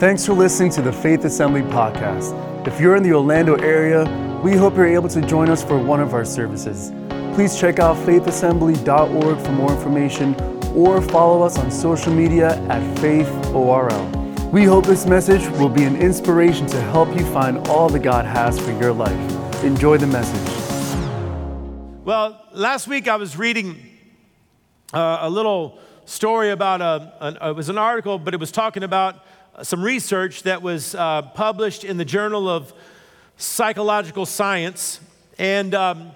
Thanks for listening to the Faith Assembly podcast. If you're in the Orlando area, we hope you're able to join us for one of our services. Please check out faithassembly.org for more information or follow us on social media at faithorl. We hope this message will be an inspiration to help you find all that God has for your life. Enjoy the message. Well, last week I was reading uh, a little story about a, an, it was an article, but it was talking about some research that was uh, published in the Journal of Psychological Science, and um,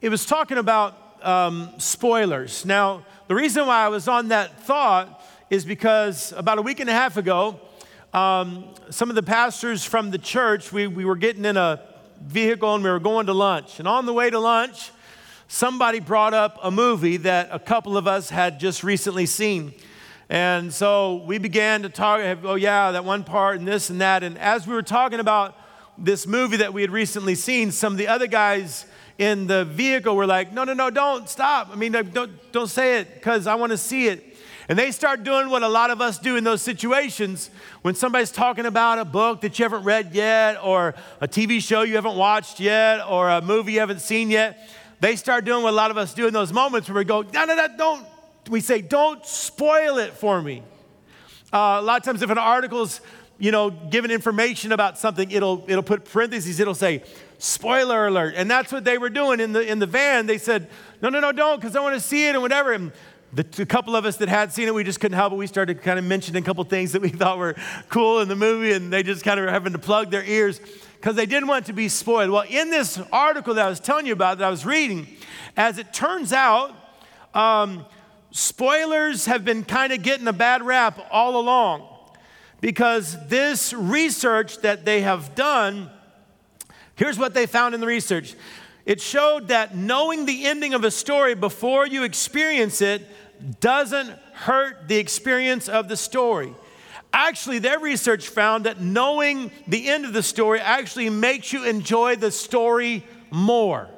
it was talking about um, spoilers. Now, the reason why I was on that thought is because about a week and a half ago, um, some of the pastors from the church, we, we were getting in a vehicle and we were going to lunch. And on the way to lunch, somebody brought up a movie that a couple of us had just recently seen. And so we began to talk, oh, yeah, that one part and this and that. And as we were talking about this movie that we had recently seen, some of the other guys in the vehicle were like, no, no, no, don't stop. I mean, don't, don't say it because I want to see it. And they start doing what a lot of us do in those situations when somebody's talking about a book that you haven't read yet, or a TV show you haven't watched yet, or a movie you haven't seen yet. They start doing what a lot of us do in those moments where we go, no, no, no, don't, we say, don't spoil it for me. Uh, a lot of times, if an article's you know, given information about something, it'll, it'll put parentheses, it'll say, spoiler alert. And that's what they were doing in the, in the van. They said, no, no, no, don't, because I want to see it and whatever. And the, couple of us that had seen it, we just couldn't help it. We started kind of mentioning a couple things that we thought were cool in the movie, and they just kind of were having to plug their ears because they didn't want to be spoiled. Well, in this article that I was telling you about, that I was reading, as it turns out, um, spoilers have been kind of getting a bad rap all along because this research that they have done, here's what they found in the research it showed that knowing the ending of a story before you experience it doesn't hurt the experience of the story. Actually, their research found that knowing the end of the story actually makes you enjoy the story more.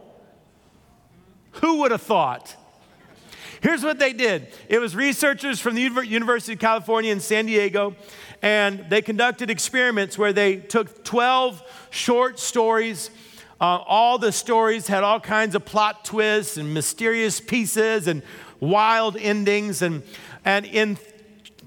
Who would have thought? Here's what they did it was researchers from the University of California in San Diego, and they conducted experiments where they took 12 short stories. Uh, all the stories had all kinds of plot twists and mysterious pieces and wild endings. And, and in,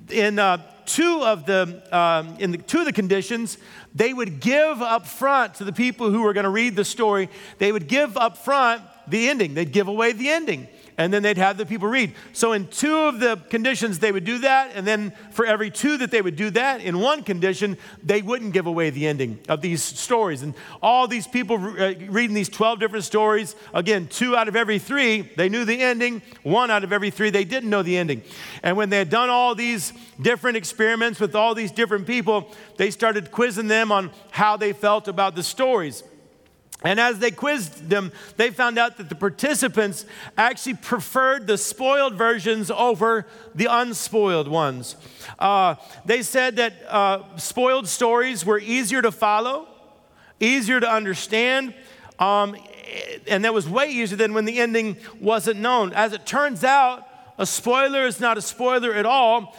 in uh, two of the um, in the, two of the conditions they would give up front to the people who were going to read the story they would give up front the ending they'd give away the ending and then they'd have the people read. So, in two of the conditions, they would do that, and then for every two that they would do that, in one condition, they wouldn't give away the ending of these stories. And all these people uh, reading these 12 different stories, again, two out of every three, they knew the ending, one out of every three, they didn't know the ending. And when they had done all these different experiments with all these different people, they started quizzing them on how they felt about the stories. And as they quizzed them, they found out that the participants actually preferred the spoiled versions over the unspoiled ones. Uh, they said that uh, spoiled stories were easier to follow, easier to understand, um, and that was way easier than when the ending wasn't known. As it turns out, a spoiler is not a spoiler at all.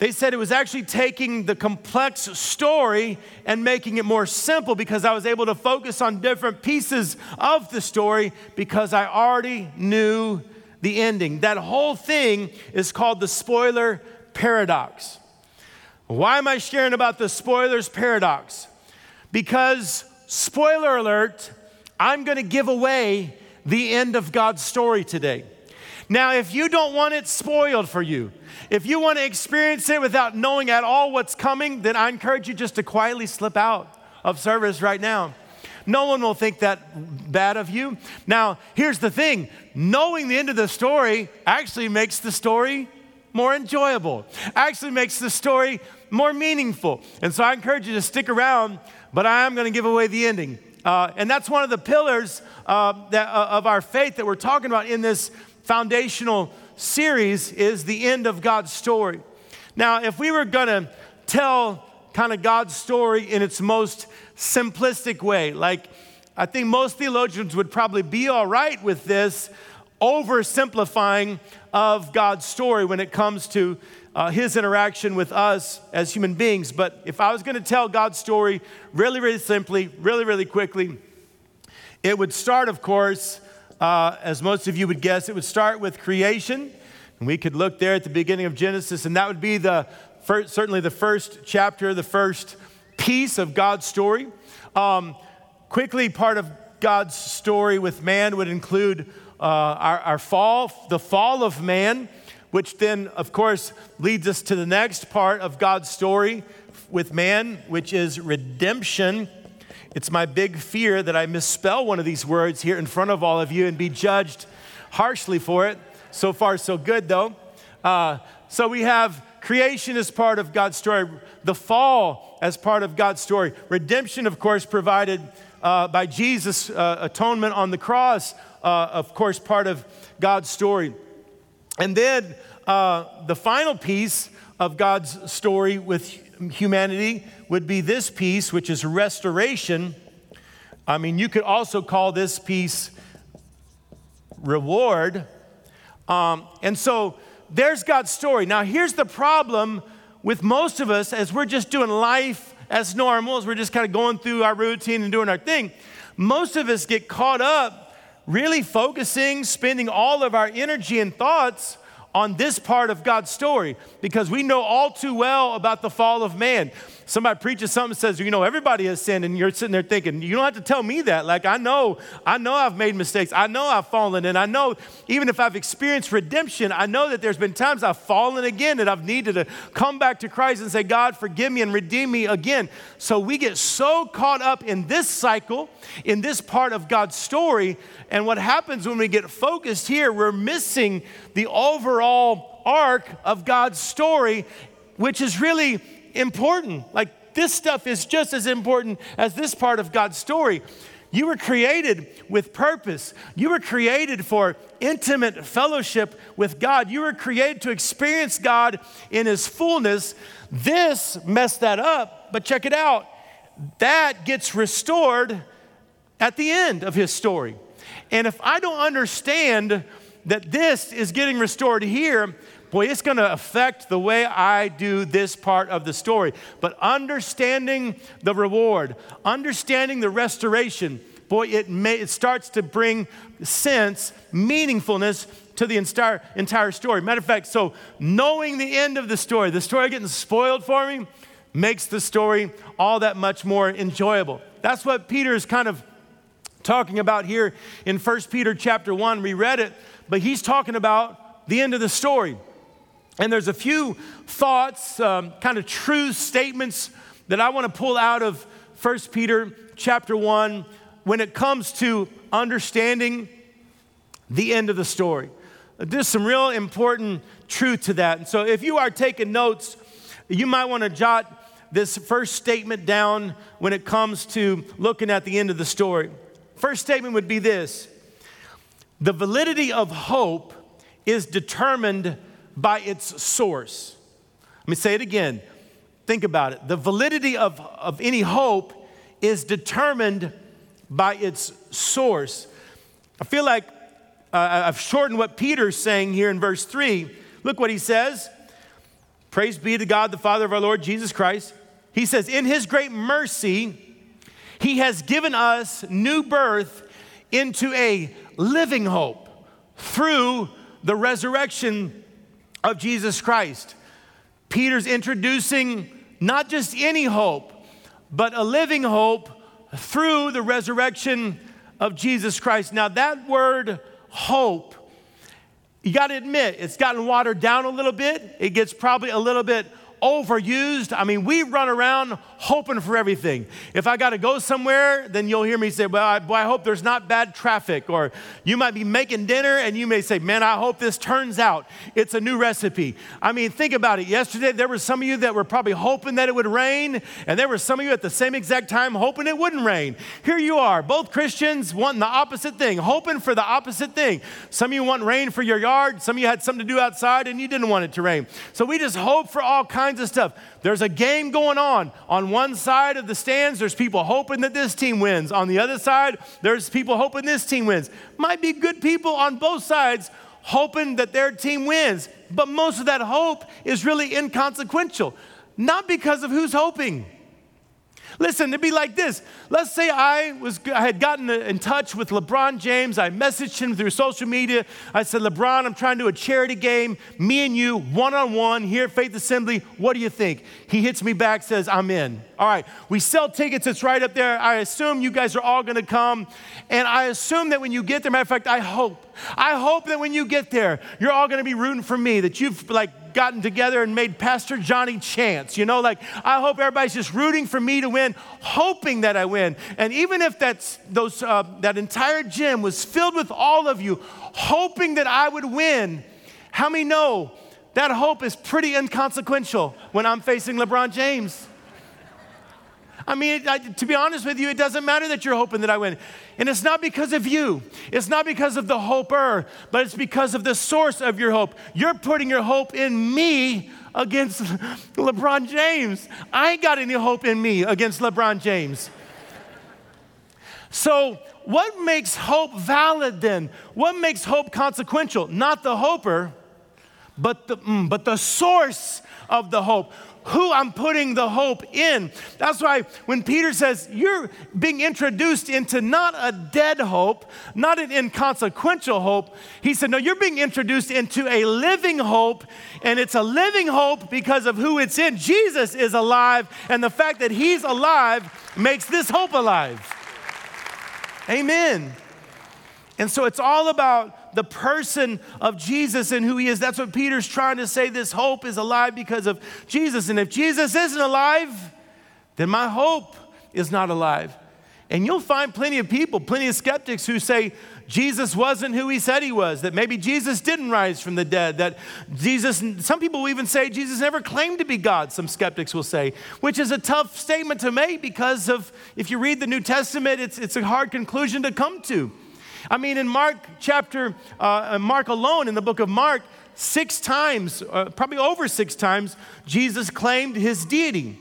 They said it was actually taking the complex story and making it more simple because I was able to focus on different pieces of the story because I already knew the ending. That whole thing is called the spoiler paradox. Why am I sharing about the spoilers paradox? Because, spoiler alert, I'm going to give away the end of God's story today. Now, if you don't want it spoiled for you, if you want to experience it without knowing at all what's coming, then I encourage you just to quietly slip out of service right now. No one will think that bad of you. Now, here's the thing knowing the end of the story actually makes the story more enjoyable, actually makes the story more meaningful. And so I encourage you to stick around, but I am going to give away the ending. Uh, and that's one of the pillars uh, that, uh, of our faith that we're talking about in this foundational series is the end of God's story. Now, if we were going to tell kind of God's story in its most simplistic way, like I think most theologians would probably be all right with this oversimplifying of God's story when it comes to uh, his interaction with us as human beings. But if I was going to tell God's story really, really simply, really, really quickly, it would start, of course, uh, as most of you would guess, it would start with creation. And we could look there at the beginning of Genesis, and that would be the first, certainly the first chapter, the first piece of God's story. Um, quickly, part of God's story with man would include uh, our, our fall, the fall of man which then, of course, leads us to the next part of God's story with man, which is redemption. It's my big fear that I misspell one of these words here in front of all of you and be judged harshly for it. So far, so good, though. Uh, so we have creation as part of God's story, the fall as part of God's story, redemption, of course, provided uh, by Jesus' uh, atonement on the cross, uh, of course, part of God's story. And then uh, the final piece of God's story with humanity would be this piece, which is restoration. I mean, you could also call this piece reward. Um, and so there's God's story. Now, here's the problem with most of us as we're just doing life as normal, as we're just kind of going through our routine and doing our thing. Most of us get caught up really focusing, spending all of our energy and thoughts on this part of God's story because we know all too well about the fall of man. Somebody preaches something says, you know, everybody has sinned, and you're sitting there thinking, you don't have to tell me that. Like, I know, I know I've made mistakes. I know I've fallen, and I know even if I've experienced redemption, I know that there's been times I've fallen again and I've needed to come back to Christ and say, God, forgive me and redeem me again. So we get so caught up in this cycle, in this part of God's story, and what happens when we get focused here, we're missing the overall arc of God's story, which is really important. Like this stuff is just as important as this part of God's story. You were created with purpose. You were created for intimate fellowship with God. You were created to experience God in His fullness. This messed that up, but check it out. That gets restored at the end of His story. And if I don't understand that this is getting restored here, boy, it's going to affect the way I do this part of the story. But understanding the reward, understanding the restoration, boy, it, may, it starts to bring sense, meaningfulness to the entire, entire story. Matter of fact, so knowing the end of the story, the story getting spoiled for me, makes the story all that much more enjoyable. That's what Peter is kind of talking about here in 1 Peter chapter 1. We read it, but he's talking about the end of the story. And there's a few thoughts, um, kind of true statements that I want to pull out of 1 Peter chapter 1 when it comes to understanding the end of the story. There's some real important truth to that. And so if you are taking notes, you might want to jot this first statement down when it comes to looking at the end of the story. First statement would be this The validity of hope is determined by its source. Let me say it again. Think about it. The validity of, of any hope is determined by its source. I feel like uh, I've shortened what Peter's saying here in verse 3. Look what he says Praise be to God, the Father of our Lord Jesus Christ. He says, In his great mercy, he has given us new birth into a living hope through the resurrection of Jesus Christ. Peter's introducing not just any hope, but a living hope through the resurrection of Jesus Christ. Now, that word hope, you got to admit, it's gotten watered down a little bit. It gets probably a little bit overused. I mean, we run around hoping for everything. If I got to go somewhere, then you'll hear me say, Well, I, boy, I hope there's not bad traffic. Or you might be making dinner and you may say, Man, I hope this turns out it's a new recipe. I mean, think about it. Yesterday, there were some of you that were probably hoping that it would rain, and there were some of you at the same exact time hoping it wouldn't rain. Here you are, both Christians wanting the opposite thing, hoping for the opposite thing. Some of you want rain for your yard, some of you had something to do outside and you didn't want it to rain. So we just hope for all kinds of stuff. There's a game going on. On one side of the stands, there's people hoping that this team wins. On the other side, there's people hoping this team wins. Might be good people on both sides hoping that their team wins. But most of that hope is really inconsequential, not because of who's hoping. Listen, it'd be like this. Let's say I was I had gotten in touch with LeBron James. I messaged him through social media. I said, "LeBron, I'm trying to do a charity game, me and you, one on one here at Faith Assembly. What do you think?" He hits me back, says, "I'm in." All right, we sell tickets. It's right up there. I assume you guys are all going to come, and I assume that when you get there, matter of fact, I hope, I hope that when you get there, you're all going to be rooting for me. That you've like gotten together and made Pastor Johnny chance. You know, like I hope everybody's just rooting for me to win, hoping that I win. And even if that's those uh, that entire gym was filled with all of you hoping that I would win, how many know that hope is pretty inconsequential when I'm facing LeBron James? I mean, I, to be honest with you, it doesn't matter that you're hoping that I win. And it's not because of you, it's not because of the hoper, but it's because of the source of your hope. You're putting your hope in me against LeBron James. I ain't got any hope in me against LeBron James. So, what makes hope valid then? What makes hope consequential? Not the hoper, but the, mm, but the source of the hope who I'm putting the hope in. That's why when Peter says you're being introduced into not a dead hope, not an inconsequential hope, he said, No, you're being introduced into a living hope, and it's a living hope because of who it's in. Jesus is alive, and the fact that he's alive makes this hope alive. Amen. And so it's all about the person of Jesus and who he is. That's what Peter's trying to say. This hope is alive because of Jesus. And if Jesus isn't alive, then my hope is not alive. And you'll find plenty of people, plenty of skeptics who say Jesus wasn't who he said he was, that maybe Jesus didn't rise from the dead, that Jesus, some people will even say Jesus never claimed to be God, some skeptics will say, which is a tough statement to make because of, if you read the New Testament, it's, it's a hard conclusion to come to. I mean, in Mark chapter, uh, Mark alone, in the book of Mark, six times, uh, probably over six times, Jesus claimed his deity.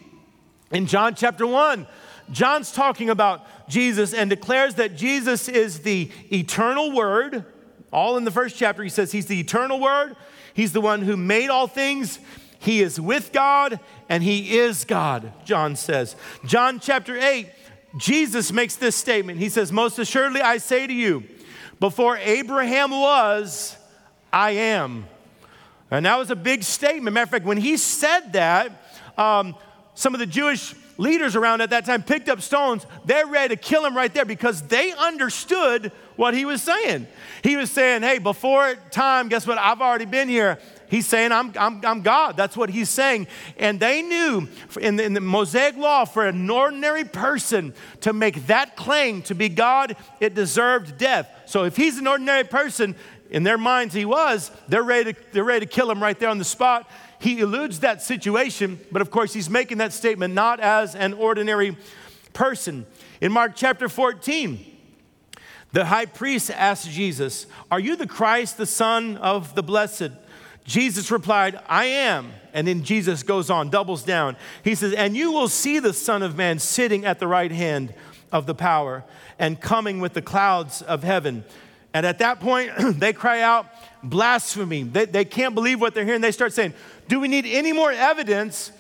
In John chapter 1, John's talking about Jesus and declares that Jesus is the eternal Word. All in the first chapter, he says he's the eternal Word. He's the one who made all things. He is with God and he is God, John says. John chapter 8, Jesus makes this statement. He says, Most assuredly, I say to you, before Abraham was, I am. And that was a big statement. Matter of fact, when he said that, um, some of the Jewish leaders around at that time picked up stones. They're ready to kill him right there because they understood what he was saying. He was saying, Hey, before time, guess what? I've already been here. He's saying, I'm, I'm, I'm God. That's what he's saying. And they knew in the, in the Mosaic law for an ordinary person to make that claim to be God, it deserved death. So if he's an ordinary person, in their minds he was, they're ready to, they're ready to kill him right there on the spot. He eludes that situation, but of course he's making that statement not as an ordinary person. In Mark chapter 14, the high priest asked Jesus, Are you the Christ, the Son of the Blessed? Jesus replied, I am. And then Jesus goes on, doubles down. He says, And you will see the Son of Man sitting at the right hand of the power and coming with the clouds of heaven. And at that point, they cry out, blasphemy. They, they can't believe what they're hearing. They start saying, Do we need any more evidence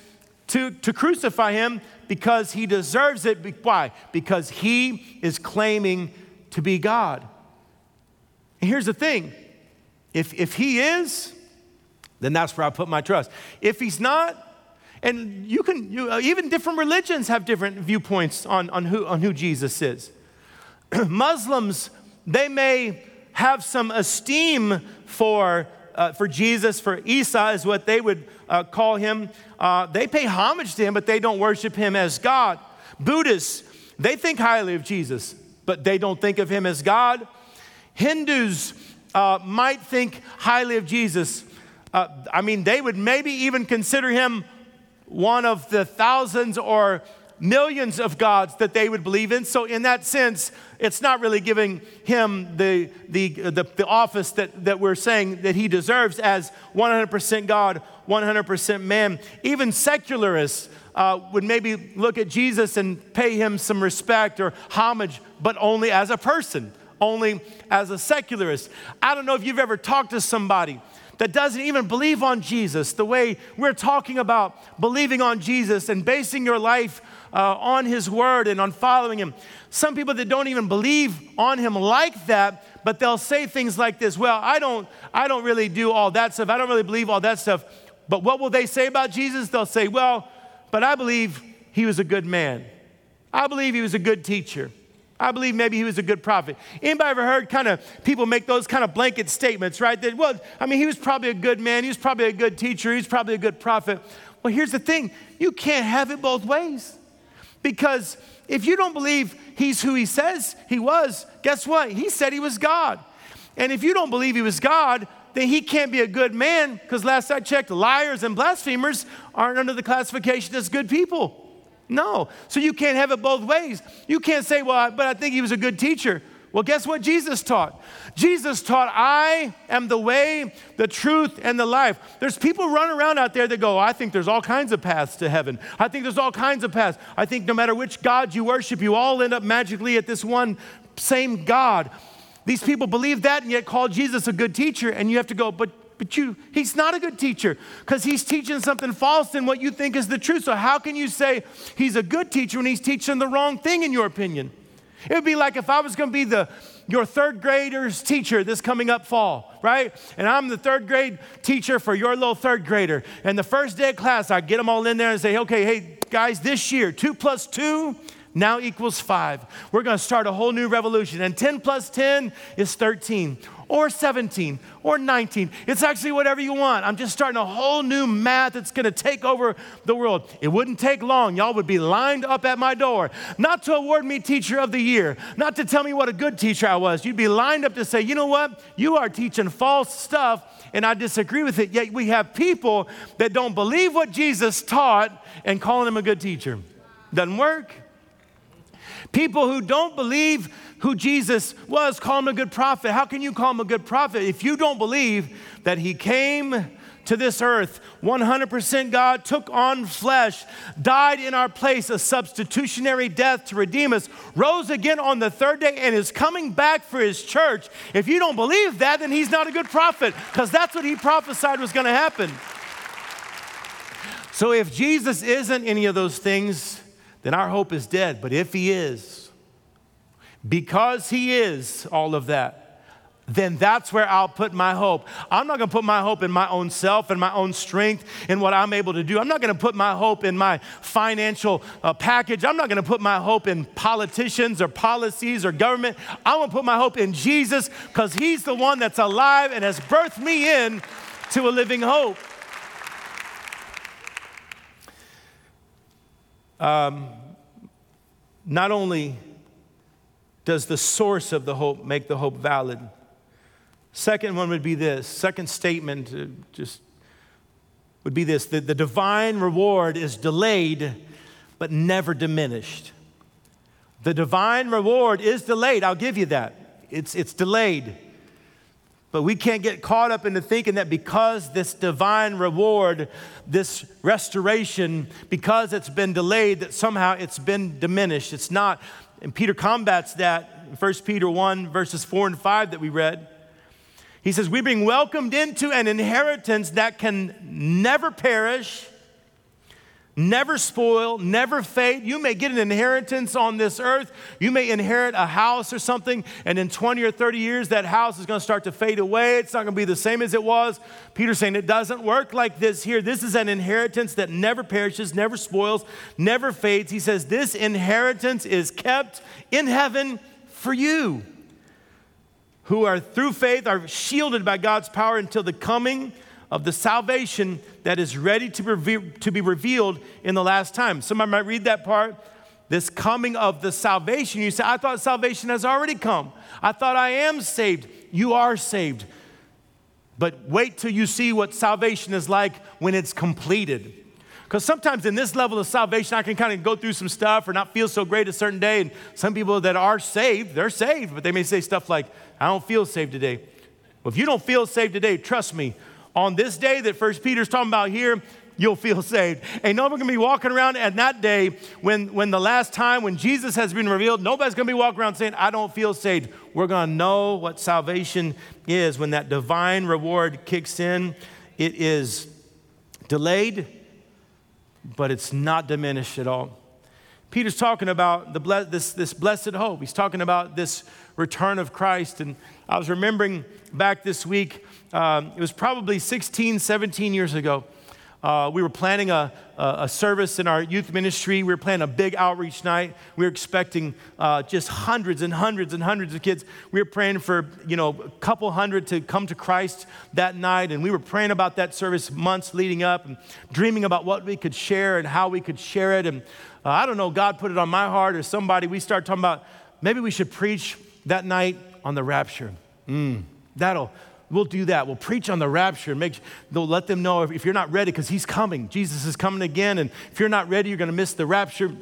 to, to crucify him? Because he deserves it. Why? Because he is claiming to be God. And here's the thing if, if he is, then that's where I put my trust. If he's not, and you can, you, uh, even different religions have different viewpoints on, on, who, on who Jesus is. Muslims, they may have some esteem for, uh, for Jesus, for Isa is what they would uh, call him. Uh, they pay homage to him, but they don't worship him as God. Buddhists, they think highly of Jesus, but they don't think of him as God. Hindus uh, might think highly of Jesus, uh, I mean, they would maybe even consider him one of the thousands or millions of gods that they would believe in. So, in that sense, it's not really giving him the, the, the, the, office that, that we're saying that he deserves as 100% God, 100% man. Even secularists uh, would maybe look at Jesus and pay him some respect or homage, but only as a person only as a secularist. I don't know if you've ever talked to somebody that doesn't even believe on Jesus the way we're talking about believing on Jesus and basing your life uh, on His Word and on following Him. Some people that don't even believe on Him like that, but they'll say things like this Well, I don't, I don't really do all that stuff. I don't really believe all that stuff. But what will they say about Jesus? They'll say, Well, but I believe He was a good man. I believe He was a good teacher. I believe maybe he was a good prophet. Anybody ever heard kind of people make those kind of blanket statements, right? That, well, I mean, he was probably a good man. He was probably a good teacher. He was probably a good prophet. Well, here's the thing you can't have it both ways. Because if you don't believe he's who he says he was, guess what? He said he was God. And if you don't believe he was God, then he can't be a good man because last I checked, liars and blasphemers aren't under the classification as good people. No. So you can't have it both ways. You can't say, well, but I think he was a good teacher. Well, guess what Jesus taught? Jesus taught, I am the way, the truth, and the life. There's people running around out there that go, I think there's all kinds of paths to heaven. I think there's all kinds of paths. I think no matter which God you worship, you all end up magically at this one same God. These people believe that and yet call Jesus a good teacher, and you have to go, but but you he's not a good teacher because he's teaching something false than what you think is the truth. So how can you say he's a good teacher when he's teaching the wrong thing in your opinion? It would be like if I was going to be the your third grader's teacher this coming up fall, right? And I'm the third grade teacher for your little third grader. And the first day of class, I get them all in there and say, okay, hey, guys, this year, two plus two now equals five. We're going to start a whole new revolution. And 10 plus 10 is 13 or 17 or 19. It's actually whatever you want. I'm just starting a whole new math that's going to take over the world. It wouldn't take long. Y'all would be lined up at my door, not to award me teacher of the year, not to tell me what a good teacher I was. You'd be lined up to say, you know what? You are teaching false stuff and I disagree with it. Yet we have people that don't believe what Jesus taught and calling him a good teacher. Doesn't work. People who don't believe who Jesus was, call him a good prophet. How can you call him a good prophet if you don't believe that he came to this earth, 100% God, took on flesh, died in our place, a substitutionary death to redeem us, rose again on the third day, and is coming back for his church? If you don't believe that, then he's not a good prophet because that's what he prophesied was going to happen. So if Jesus isn't any of those things, then our hope is dead. But if he is, because he is all of that, then that's where I'll put my hope. I'm not gonna put my hope in my own self and my own strength and what I'm able to do. I'm not gonna put my hope in my financial uh, package. I'm not gonna put my hope in politicians or policies or government. I'm gonna put my hope in Jesus because he's the one that's alive and has birthed me in to a living hope. Um, not only does the source of the hope make the hope valid, second one would be this second statement uh, just would be this that the divine reward is delayed but never diminished. The divine reward is delayed, I'll give you that. It's, it's delayed but we can't get caught up into thinking that because this divine reward, this restoration, because it's been delayed, that somehow it's been diminished. It's not. And Peter combats that in 1 Peter 1, verses 4 and 5 that we read. He says, We're being welcomed into an inheritance that can never perish never spoil, never fade. You may get an inheritance on this earth. You may inherit a house or something, and in 20 or 30 years, that house is going to start to fade away. It's not going to be the same as it was. Peter's saying it doesn't work like this here. This is an inheritance that never perishes, never spoils, never fades. He says, This inheritance is kept in heaven for you, who are through faith are shielded by God's power until the coming of the salvation that is ready to, be, to be revealed in the last time. Somebody might read that part. This coming of the salvation. You say, I thought salvation has already come. I thought I am saved. You are saved. But wait till you see what salvation is like when it's completed. Because sometimes in this level of salvation, I can kind of go through some stuff or not feel so great a certain day. And some people that are saved, they're saved, but they may say stuff like, I don't feel saved today. Well, if you don't feel saved today, trust me, on this day that First Peter's talking about here, you'll feel saved. Ain't nobody gonna be walking around at that day when, when the last time when Jesus has been revealed, nobody's gonna be walking around saying, I don't feel saved. We're gonna know what salvation is when that divine reward kicks in. It is delayed, but it's not diminished at all. Peter's talking about the ble- this, this blessed hope. He's talking about this return of Christ. And I was remembering back this week, um, it was probably 16, 17 years ago. Uh, we were planning a, a, service in our youth ministry. We were planning a big outreach night. We were expecting uh, just hundreds and hundreds and hundreds of kids. We were praying for, you know, a couple hundred to come to Christ that night. And we were praying about that service months leading up and dreaming about what we could share and how we could share it. And uh, I don't know, God put it on my heart or somebody. We started talking about maybe we should preach that night on the rapture. Mm, that'll, we'll do that. We'll preach on the rapture make, they'll let them know if, if you're not ready, because he's coming. Jesus is coming again. And if you're not ready, you're going to miss the rapture.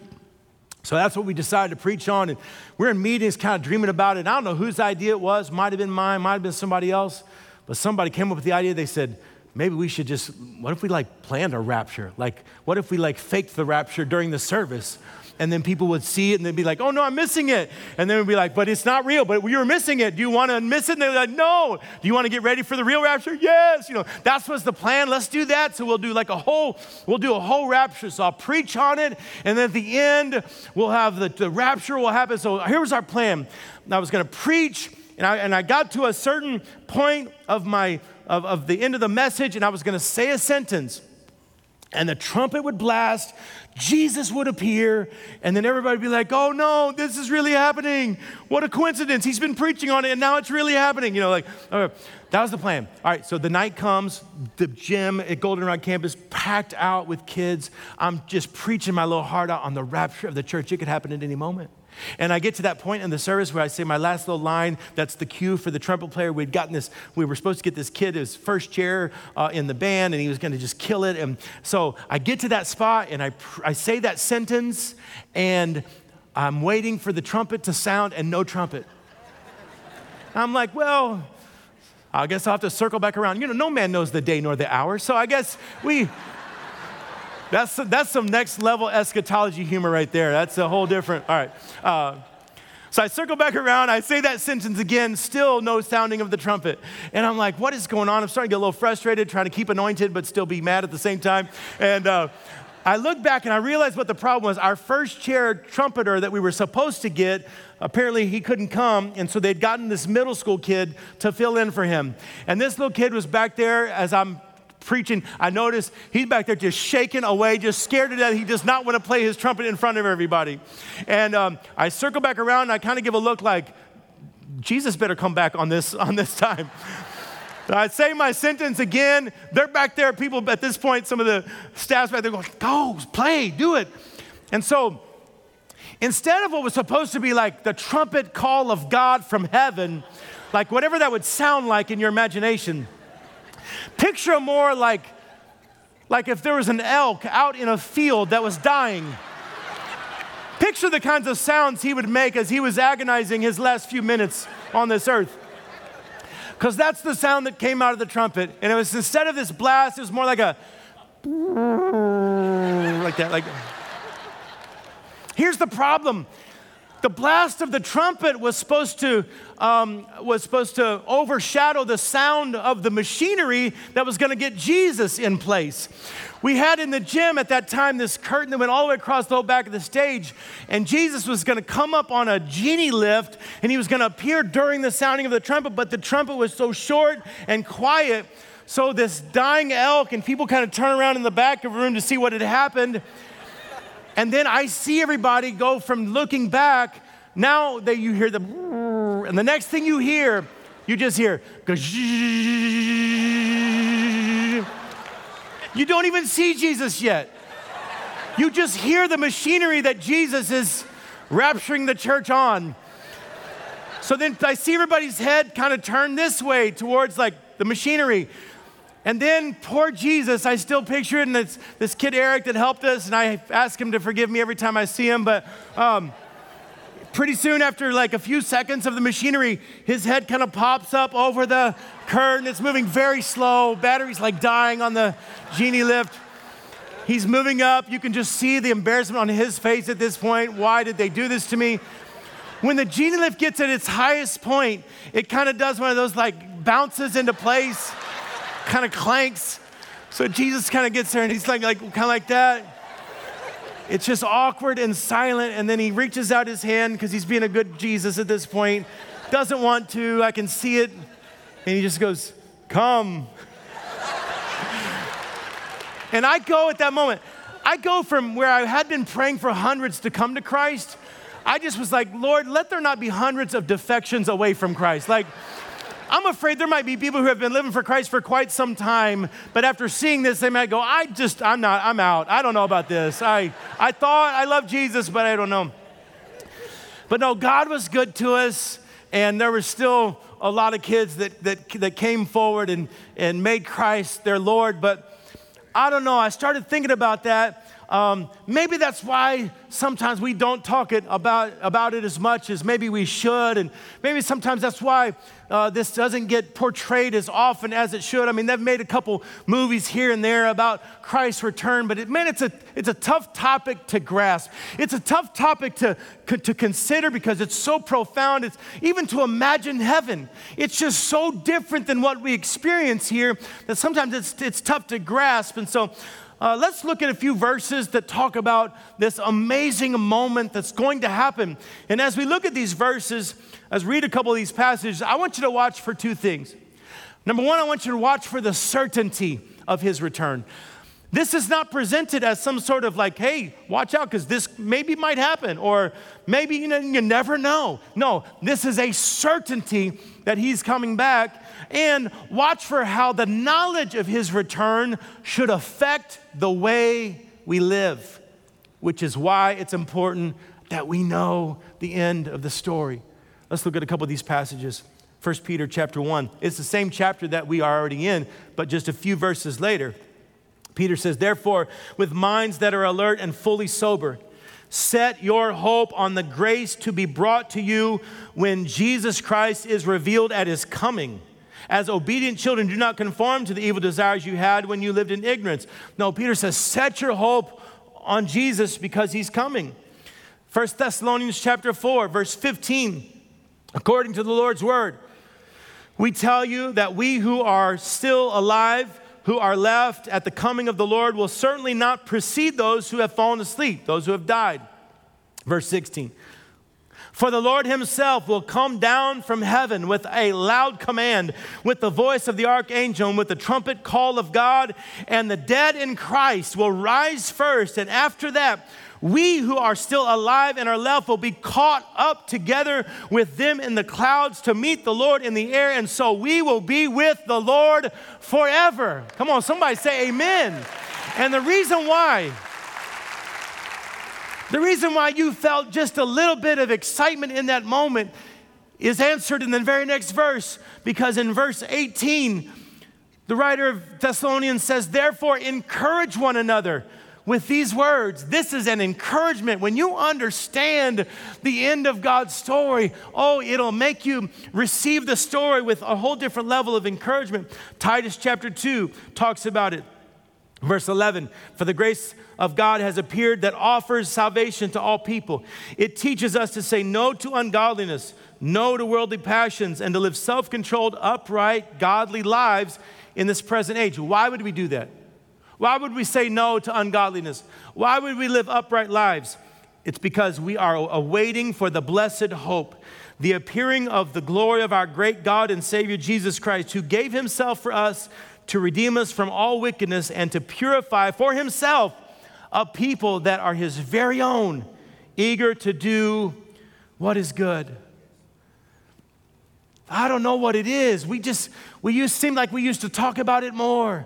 So that's what we decided to preach on. And we're in meetings kind of dreaming about it. I don't know whose idea it was. Might have been mine, might have been somebody else. But somebody came up with the idea. They said, maybe we should just, what if we like planned a rapture? Like, what if we like faked the rapture during the service? And then people would see it and they'd be like, oh no, I'm missing it. And then we'd be like, but it's not real, but you were missing it. Do you want to miss it? And they're like, no. Do you want to get ready for the real rapture? Yes. You know, that's what's the plan. Let's do that. So we'll do like a whole, we'll do a whole rapture. So I'll preach on it. And then at the end, we'll have the, the rapture will happen. So here's our plan. I was going to preach and I, and I got to a certain point of my, of, of the end of the message and I was going to say a sentence and the trumpet would blast, Jesus would appear, and then everybody would be like, oh no, this is really happening. What a coincidence. He's been preaching on it, and now it's really happening. You know, like, that was the plan. All right, so the night comes, the gym at Goldenrod campus packed out with kids. I'm just preaching my little heart out on the rapture of the church. It could happen at any moment. And I get to that point in the service where I say my last little line. That's the cue for the trumpet player. We'd gotten this, we were supposed to get this kid his first chair uh, in the band, and he was going to just kill it. And so I get to that spot, and I, I say that sentence, and I'm waiting for the trumpet to sound, and no trumpet. I'm like, well, I guess I'll have to circle back around. You know, no man knows the day nor the hour, so I guess we. That's, that's some next level eschatology humor right there. That's a whole different, all right. Uh, so I circle back around, I say that sentence again, still no sounding of the trumpet. And I'm like, what is going on? I'm starting to get a little frustrated, trying to keep anointed, but still be mad at the same time. And uh, I look back and I realize what the problem was. Our first chair trumpeter that we were supposed to get, apparently he couldn't come. And so they'd gotten this middle school kid to fill in for him. And this little kid was back there as I'm preaching, I notice he's back there just shaking away, just scared to death. He does not want to play his trumpet in front of everybody. And um, I circle back around and I kind of give a look like, Jesus better come back on this, on this time. I say my sentence again. They're back there. People at this point, some of the staff's back there going, go, play, do it. And so instead of what was supposed to be like the trumpet call of God from heaven, like whatever that would sound like in your imagination, Picture more like, like if there was an elk out in a field that was dying. Picture the kinds of sounds he would make as he was agonizing his last few minutes on this earth. Because that's the sound that came out of the trumpet. And it was instead of this blast, it was more like a like that. Like here's the problem the blast of the trumpet was supposed to um, was supposed to overshadow the sound of the machinery that was going to get jesus in place. We had in the gym at that time this curtain that went all the way across the whole back of the stage and jesus was going to come up on a genie lift and he was going to appear during the sounding of the trumpet but the trumpet was so short and quiet so this dying elk and people kind of turn around in the back of the room to see what had happened and then I see everybody go from looking back. Now that you hear the, and the next thing you hear, you just hear, you don't even see Jesus yet. You just hear the machinery that Jesus is rapturing the church on. So then I see everybody's head kind of turn this way towards like the machinery. And then poor Jesus, I still picture it, and it's this kid Eric that helped us, and I ask him to forgive me every time I see him. But um, pretty soon, after like a few seconds of the machinery, his head kind of pops up over the curtain. It's moving very slow. Battery's like dying on the genie lift. He's moving up. You can just see the embarrassment on his face at this point. Why did they do this to me? When the genie lift gets at its highest point, it kind of does one of those like bounces into place, kind of clanks. So Jesus kind of gets there and he's like, like kind of like that. It's just awkward and silent. And then he reaches out his hand because he's being a good Jesus at this point. Doesn't want to, I can see it. And he just goes, Come. and I go at that moment, I go from where I had been praying for hundreds to come to Christ. I just was like, Lord, let there not be hundreds of defections away from Christ. Like, I'm afraid there might be people who have been living for Christ for quite some time, but after seeing this, they might go, I just, I'm not, I'm out. I don't know about this. I, I thought I love Jesus, but I don't know. But no, God was good to us, and there were still a lot of kids that, that, that came forward and, and made Christ their Lord. But I don't know, I started thinking about that. Um, maybe that's why sometimes we don't talk it about, about it as much as maybe we should. And maybe sometimes that's why uh, this doesn't get portrayed as often as it should. I mean, they've made a couple movies here and there about Christ's return, but it, man, it's a, it's a tough topic to grasp. It's a tough topic to, to consider because it's so profound. It's even to imagine heaven. It's just so different than what we experience here that sometimes it's, it's tough to grasp. And so, uh, let's look at a few verses that talk about this amazing moment that's going to happen. And as we look at these verses, as we read a couple of these passages, I want you to watch for two things. Number one, I want you to watch for the certainty of his return. This is not presented as some sort of like, hey, watch out because this maybe might happen, or maybe you, know, you never know. No, this is a certainty that he's coming back. And watch for how the knowledge of his return should affect the way we live, which is why it's important that we know the end of the story. Let's look at a couple of these passages. 1 Peter chapter 1. It's the same chapter that we are already in, but just a few verses later. Peter says, Therefore, with minds that are alert and fully sober, set your hope on the grace to be brought to you when Jesus Christ is revealed at his coming. As obedient children, do not conform to the evil desires you had when you lived in ignorance. No, Peter says, set your hope on Jesus because he's coming. 1 Thessalonians chapter 4, verse 15. According to the Lord's word, we tell you that we who are still alive, who are left at the coming of the Lord, will certainly not precede those who have fallen asleep, those who have died. Verse 16. For the Lord himself will come down from heaven with a loud command, with the voice of the archangel, and with the trumpet call of God, and the dead in Christ will rise first, and after that, we who are still alive and are left will be caught up together with them in the clouds to meet the Lord in the air, and so we will be with the Lord forever. Come on, somebody say amen. And the reason why, the reason why you felt just a little bit of excitement in that moment is answered in the very next verse, because in verse 18, the writer of Thessalonians says, Therefore, encourage one another with these words. This is an encouragement. When you understand the end of God's story, oh, it'll make you receive the story with a whole different level of encouragement. Titus chapter 2 talks about it. Verse 11, for the grace of God has appeared that offers salvation to all people. It teaches us to say no to ungodliness, no to worldly passions, and to live self controlled, upright, godly lives in this present age. Why would we do that? Why would we say no to ungodliness? Why would we live upright lives? It's because we are awaiting for the blessed hope, the appearing of the glory of our great God and Savior Jesus Christ, who gave himself for us to redeem us from all wickedness and to purify for himself a people that are his very own, eager to do what is good. I don't know what it is. We just, we used, seem like we used to talk about it more.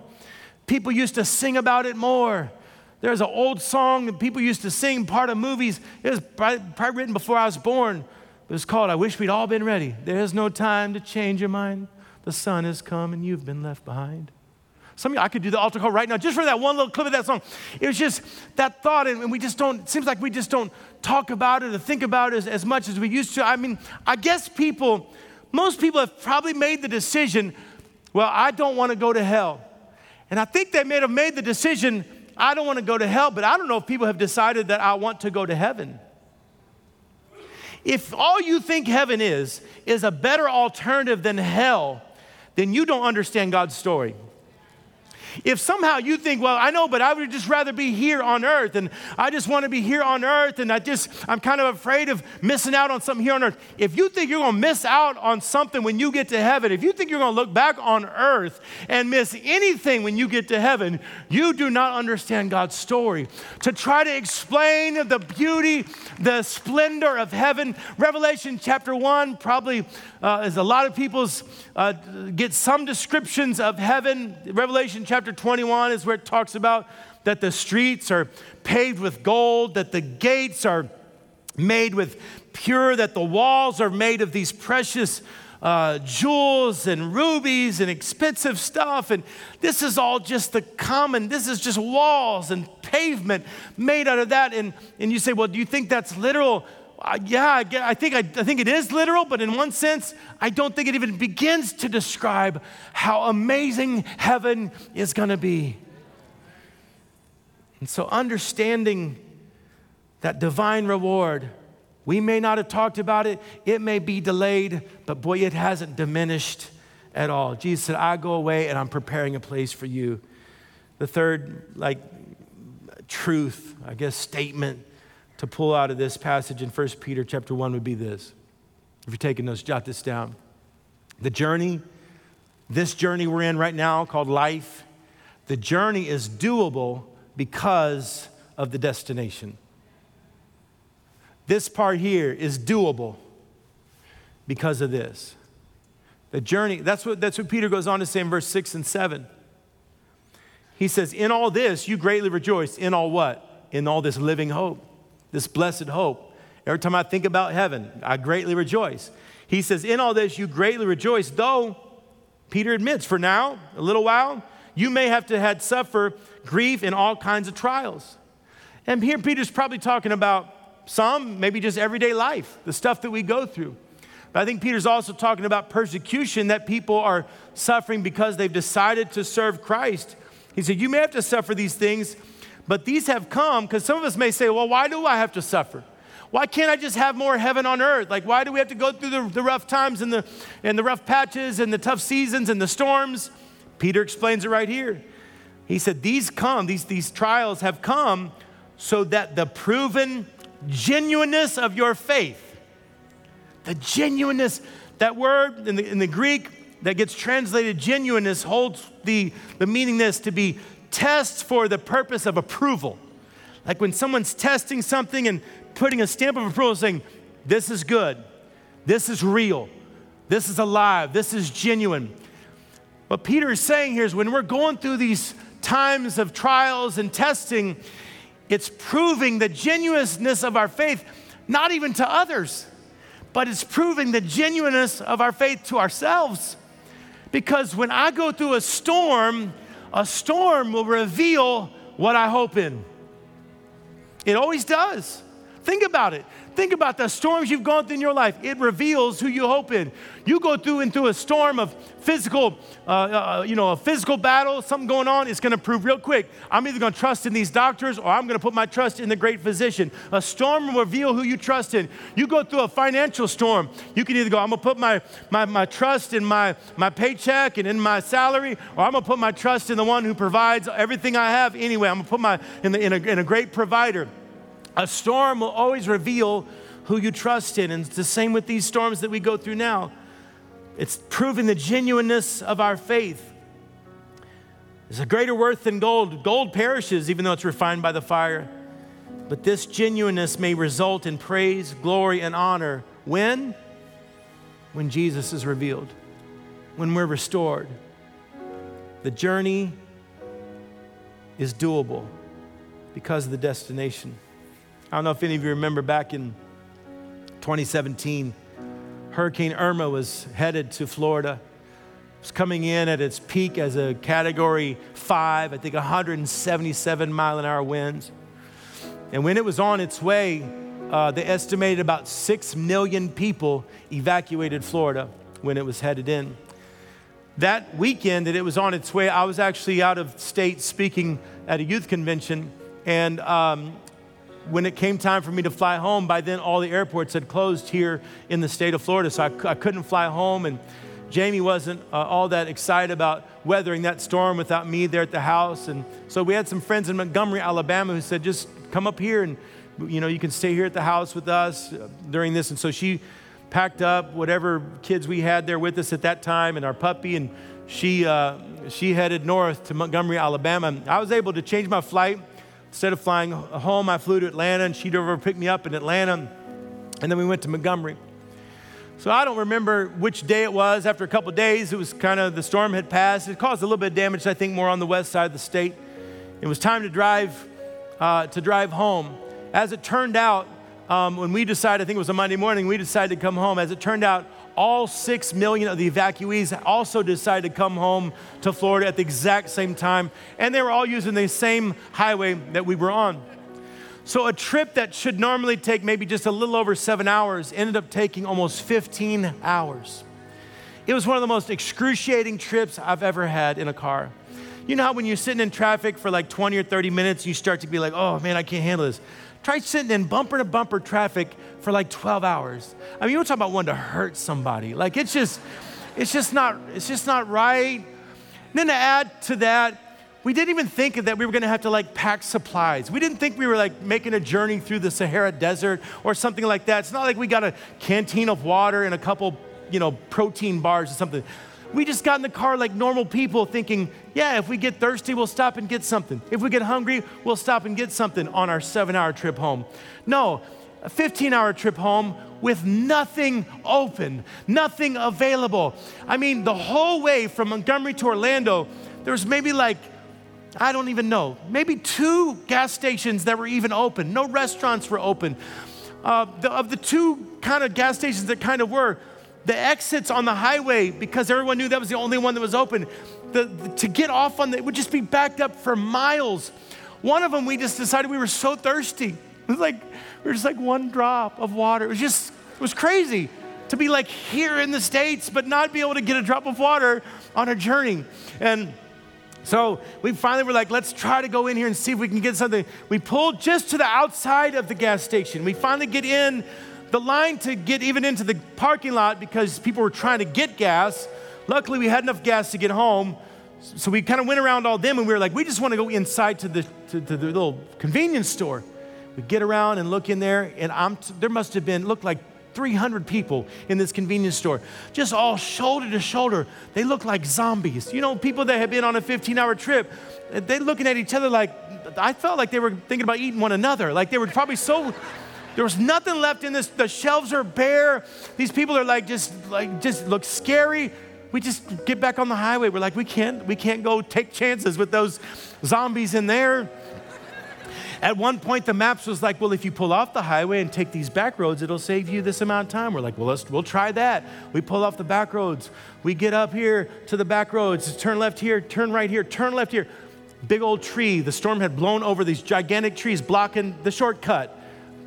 People used to sing about it more. There's an old song that people used to sing, part of movies. It was probably, written before I was born. It was called I Wish We'd All Been Ready. There's no time to change your mind. The sun has come and you've been left behind. Some of you, I could do the altar call right now just for that one little clip of that song. It was just that thought, and we just don't, it seems like we just don't talk about it or think about it as, as much as we used to. I mean, I guess people, most people have probably made the decision, well, I don't want to go to hell. And I think they may have made the decision I don't want to go to hell, but I don't know if people have decided that I want to go to heaven. If all you think heaven is, is a better alternative than hell, then you don't understand God's story. If somehow you think, well, I know, but I would just rather be here on earth, and I just want to be here on earth, and I just, I'm kind of afraid of missing out on something here on earth. If you think you're going to miss out on something when you get to heaven, if you think you're going to look back on earth and miss anything when you get to heaven, you do not understand God's story. To try to explain the beauty, the splendor of heaven, Revelation chapter 1 probably uh, is a lot of people's uh, get some descriptions of heaven. Revelation chapter 21 is where it talks about that the streets are paved with gold, that the gates are made with pure, that the walls are made of these precious uh, jewels and rubies and expensive stuff. And this is all just the common, this is just walls and pavement made out of that. And, and you say, well, do you think that's literal? Uh, yeah, I, I, think I, I think it is literal, but in one sense, I don't think it even begins to describe how amazing heaven is going to be. And so, understanding that divine reward, we may not have talked about it, it may be delayed, but boy, it hasn't diminished at all. Jesus said, I go away and I'm preparing a place for you. The third, like, truth, I guess, statement to pull out of this passage in 1 Peter chapter 1 would be this. If you're taking notes, jot this down. The journey, this journey we're in right now called life, the journey is doable because of the destination. This part here is doable because of this. The journey, that's what, that's what Peter goes on to say in verse 6 and 7. He says, In all this, you greatly rejoice. In all what? In all this living hope this blessed hope. Every time I think about heaven, I greatly rejoice. He says, In all this, you greatly rejoice, though, Peter admits, for now, a little while, you may have to had suffer grief in all kinds of trials. And here Peter's probably talking about some, maybe just everyday life, the stuff that we go through. But I think Peter's also talking about persecution that people are suffering because they've decided to serve Christ. He said, You may have to suffer these things but these have come because some of us may say, well, why do I have to suffer? Why can't I just have more heaven on earth? Like, why do we have to go through the, the rough times and the, and the rough patches and the tough seasons and the storms? Peter explains it right here. He said, These come, these, these trials have come so that the proven genuineness of your faith, the genuineness, that word in the, in the Greek that gets translated genuineness holds the, the meaning this to be tests for the purpose of approval. Like when someone's testing something and putting a stamp of approval saying, this is good, this is real, this is alive, this is genuine. What Peter is saying here is when we're going through these times of trials and testing, it's proving the genuineness of our faith, not even to others, but it's proving the genuineness of our faith to ourselves. Because when I go through a storm, a storm will reveal what I hope in. It always does. Think about it. Think about the storms you've gone through in your life. It reveals who you hope in. You go through into a storm of physical, uh, uh, you know, a physical battle, something going on. It's going to prove real quick. I'm either going to trust in these doctors or I'm going to put my trust in the great physician. A storm will reveal who you trust in. You go through a financial storm. You can either go, I'm going to put my, my, my trust in my, my paycheck and in my salary, or I'm going to put my trust in the one who provides everything I have anyway. I'm going to put my in, the, in, a, in a great provider. A storm will always reveal who you trust in. And it's the same with these storms that we go through now. It's proving the genuineness of our faith. There's a greater worth than gold. Gold perishes even though it's refined by the fire. But this genuineness may result in praise, glory, and honor. When? When Jesus is revealed, when we're restored. The journey is doable because of the destination. I don't know if any of you remember back in 2017, Hurricane Irma was headed to Florida. It was coming in at its peak as a category five, I think 177 mile an hour winds. And when it was on its way, uh, they estimated about 6 million people evacuated Florida when it was headed in. that weekend that it was on its way, I was actually out of state speaking at a youth convention. And um, when it came time for me to fly home, by then all the airports had closed here in the state of Florida. So I, I couldn't fly home. And Jamie wasn't uh, all that excited about weathering that storm without me there at the house. And so we had some friends in Montgomery, Alabama who said, just come up here and, you know, you can stay here at the house with us uh, during this. And so she packed up whatever kids we had there with us at that time and our puppy, and she, uh, she headed north to Montgomery, Alabama. I was able to change my flight. Instead of flying home, I flew to Atlanta, and she drove over to pick me up in Atlanta, and then we went to Montgomery. So I don't remember which day it was. After a couple days, it was kind of the storm had passed. It caused a little bit of damage, I think, more on the west side of the state. It was time to drive uh, to drive home. As it turned out, um, when we decided, I think it was a Monday morning, we decided to come home. As it turned out, all six million of the evacuees also decided to come home to Florida at the exact same time, and they were all using the same highway that we were on. So, a trip that should normally take maybe just a little over seven hours ended up taking almost 15 hours. It was one of the most excruciating trips I've ever had in a car. You know how when you're sitting in traffic for like 20 or 30 minutes, you start to be like, oh man, I can't handle this. Try sitting in bumper to bumper traffic for like 12 hours. I mean, you're talking about wanting to hurt somebody. Like it's just, it's just not, it's just not right. And then to add to that, we didn't even think that we were gonna have to like pack supplies. We didn't think we were like making a journey through the Sahara Desert or something like that. It's not like we got a canteen of water and a couple, you know, protein bars or something. We just got in the car like normal people thinking, yeah, if we get thirsty, we'll stop and get something. If we get hungry, we'll stop and get something on our seven hour trip home. No, a 15 hour trip home with nothing open, nothing available. I mean, the whole way from Montgomery to Orlando, there was maybe like, I don't even know, maybe two gas stations that were even open. No restaurants were open. Uh, the, of the two kind of gas stations that kind of were, the exits on the highway, because everyone knew that was the only one that was open, the, the, to get off on it would just be backed up for miles. One of them, we just decided we were so thirsty. It was like, we were just like one drop of water. It was just, it was crazy to be like here in the States, but not be able to get a drop of water on a journey. And so we finally were like, let's try to go in here and see if we can get something. We pulled just to the outside of the gas station. We finally get in the line to get even into the parking lot because people were trying to get gas. Luckily, we had enough gas to get home. So we kind of went around all them and we were like, we just want to go inside to the, to, to the little convenience store. We get around and look in there, and I'm t- there must have been, looked like 300 people in this convenience store, just all shoulder to shoulder. They look like zombies. You know, people that have been on a 15 hour trip, they're looking at each other like, I felt like they were thinking about eating one another. Like they were probably so there was nothing left in this. The shelves are bare. These people are like just like just look scary. We just get back on the highway. We're like, we can't, we can't go take chances with those zombies in there. At one point, the maps was like, well, if you pull off the highway and take these back roads, it'll save you this amount of time. We're like, well, let's, we'll try that. We pull off the back roads. We get up here to the back roads, turn left here, turn right here, turn left here. Big old tree. The storm had blown over these gigantic trees, blocking the shortcut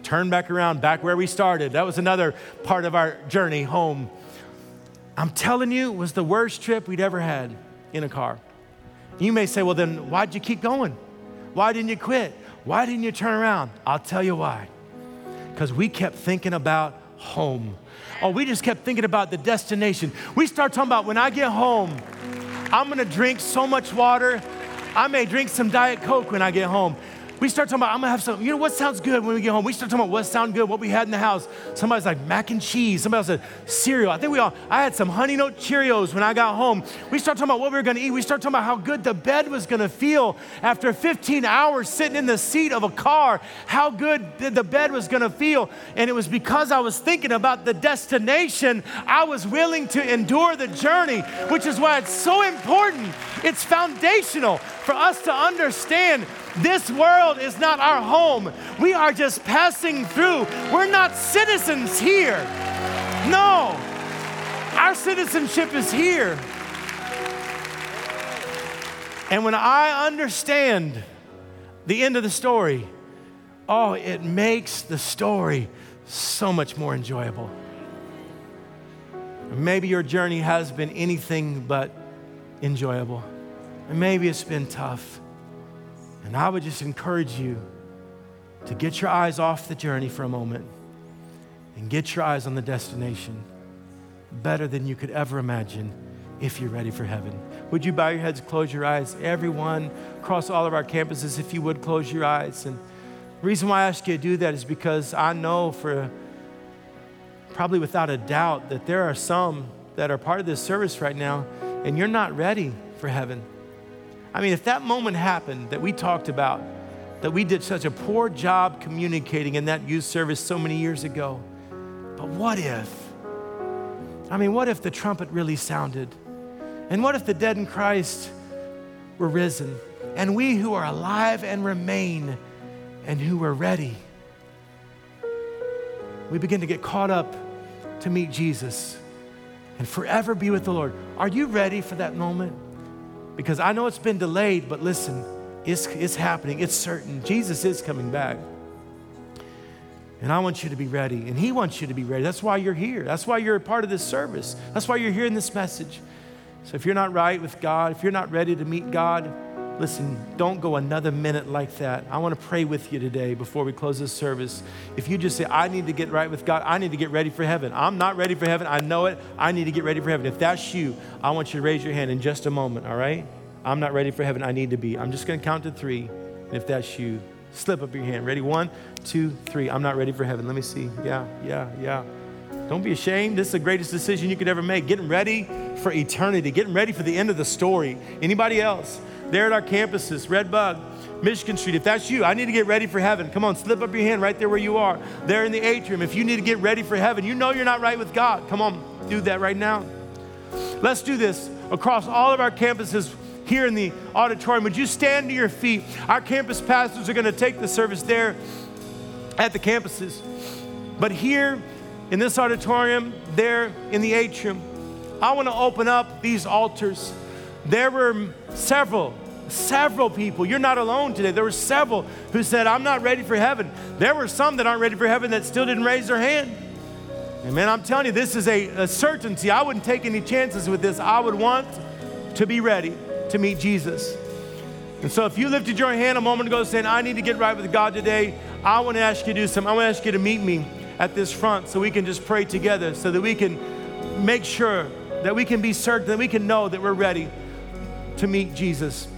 turn back around, back where we started. That was another part of our journey home. I'm telling you, it was the worst trip we'd ever had in a car. You may say, well, then why'd you keep going? Why didn't you quit? Why didn't you turn around? I'll tell you why. Because we kept thinking about home. Oh, we just kept thinking about the destination. We start talking about when I get home, I'm gonna drink so much water. I may drink some Diet Coke when I get home. We start talking about, I'm gonna have some, you know what sounds good when we get home? We start talking about what sound good, what we had in the house. Somebody's like mac and cheese. Somebody else said cereal. I think we all, I had some honey nut Cheerios when I got home. We start talking about what we were gonna eat. We start talking about how good the bed was gonna feel after 15 hours sitting in the seat of a car, how good the bed was gonna feel. And it was because I was thinking about the destination, I was willing to endure the journey, which is why it's so important. It's foundational for us to understand this world is not our home. We are just passing through. We're not citizens here. No, our citizenship is here. And when I understand the end of the story, oh, it makes the story so much more enjoyable. Maybe your journey has been anything but enjoyable. And maybe it's been tough. And I would just encourage you to get your eyes off the journey for a moment and get your eyes on the destination better than you could ever imagine if you're ready for heaven. Would you bow your heads, close your eyes? Everyone across all of our campuses, if you would close your eyes. And the reason why I ask you to do that is because I know for probably without a doubt that there are some that are part of this service right now and you're not ready for heaven. I mean, if that moment happened that we talked about, that we did such a poor job communicating in that youth service so many years ago, but what if? I mean, what if the trumpet really sounded? And what if the dead in Christ were risen? And we who are alive and remain and who are ready, we begin to get caught up to meet Jesus and forever be with the Lord. Are you ready for that moment? Because I know it's been delayed, but listen, it's, it's happening. It's certain. Jesus is coming back. And I want you to be ready, and He wants you to be ready. That's why you're here. That's why you're a part of this service. That's why you're hearing this message. So if you're not right with God, if you're not ready to meet God, listen, don't go another minute like that. I want to pray with you today before we close this service. If you just say, I need to get right with God, I need to get ready for heaven. I'm not ready for heaven. I know it. I need to get ready for heaven. If that's you, I want you to raise your hand in just a moment, all right? I'm not ready for heaven. I need to be. I'm just going to count to three. And if that's you, slip up your hand. Ready? One, two, three. I'm not ready for heaven. Let me see. Yeah, yeah, yeah. Don't be ashamed. This is the greatest decision you could ever make. Getting ready for eternity, getting ready for the end of the story. Anybody else? There at our campuses, Red Bug, Michigan Street. If that's you, I need to get ready for heaven. Come on, slip up your hand right there where you are. There in the atrium. If you need to get ready for heaven, you know you're not right with God. Come on, do that right now. Let's do this across all of our campuses here in the auditorium. Would you stand to your feet? Our campus pastors are going to take the service there at the campuses. But here in this auditorium, there in the atrium, I want to open up these altars. There were several, several people. You're not alone today. There were several who said, I'm not ready for heaven. There were some that aren't ready for heaven that still didn't raise their hand. And man, I'm telling you, this is a, a certainty. I wouldn't take any chances with this. I would want to be ready to meet Jesus. And so if you lifted your hand a moment ago saying, I need to get right with God today, I want to ask you to do something. I want to ask you to meet me at this front so we can just pray together so that we can make sure that we can be certain that we can know that we're ready to meet Jesus.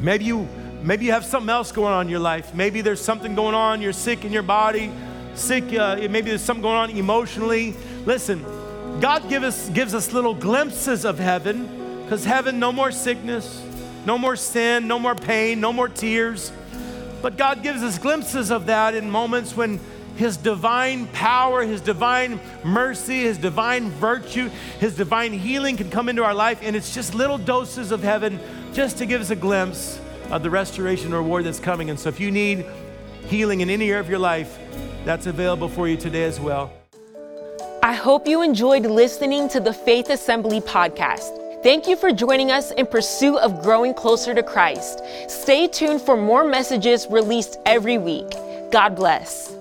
Maybe you maybe you have something else going on in your life. Maybe there's something going on, you're sick in your body, sick uh, maybe there's something going on emotionally. Listen, God give us, gives us little glimpses of heaven because heaven no more sickness, no more sin, no more pain, no more tears. But God gives us glimpses of that in moments when His divine power, His divine mercy, His divine virtue, His divine healing can come into our life. And it's just little doses of heaven just to give us a glimpse of the restoration reward that's coming. And so if you need healing in any area of your life, that's available for you today as well. I hope you enjoyed listening to the Faith Assembly podcast. Thank you for joining us in pursuit of growing closer to Christ. Stay tuned for more messages released every week. God bless.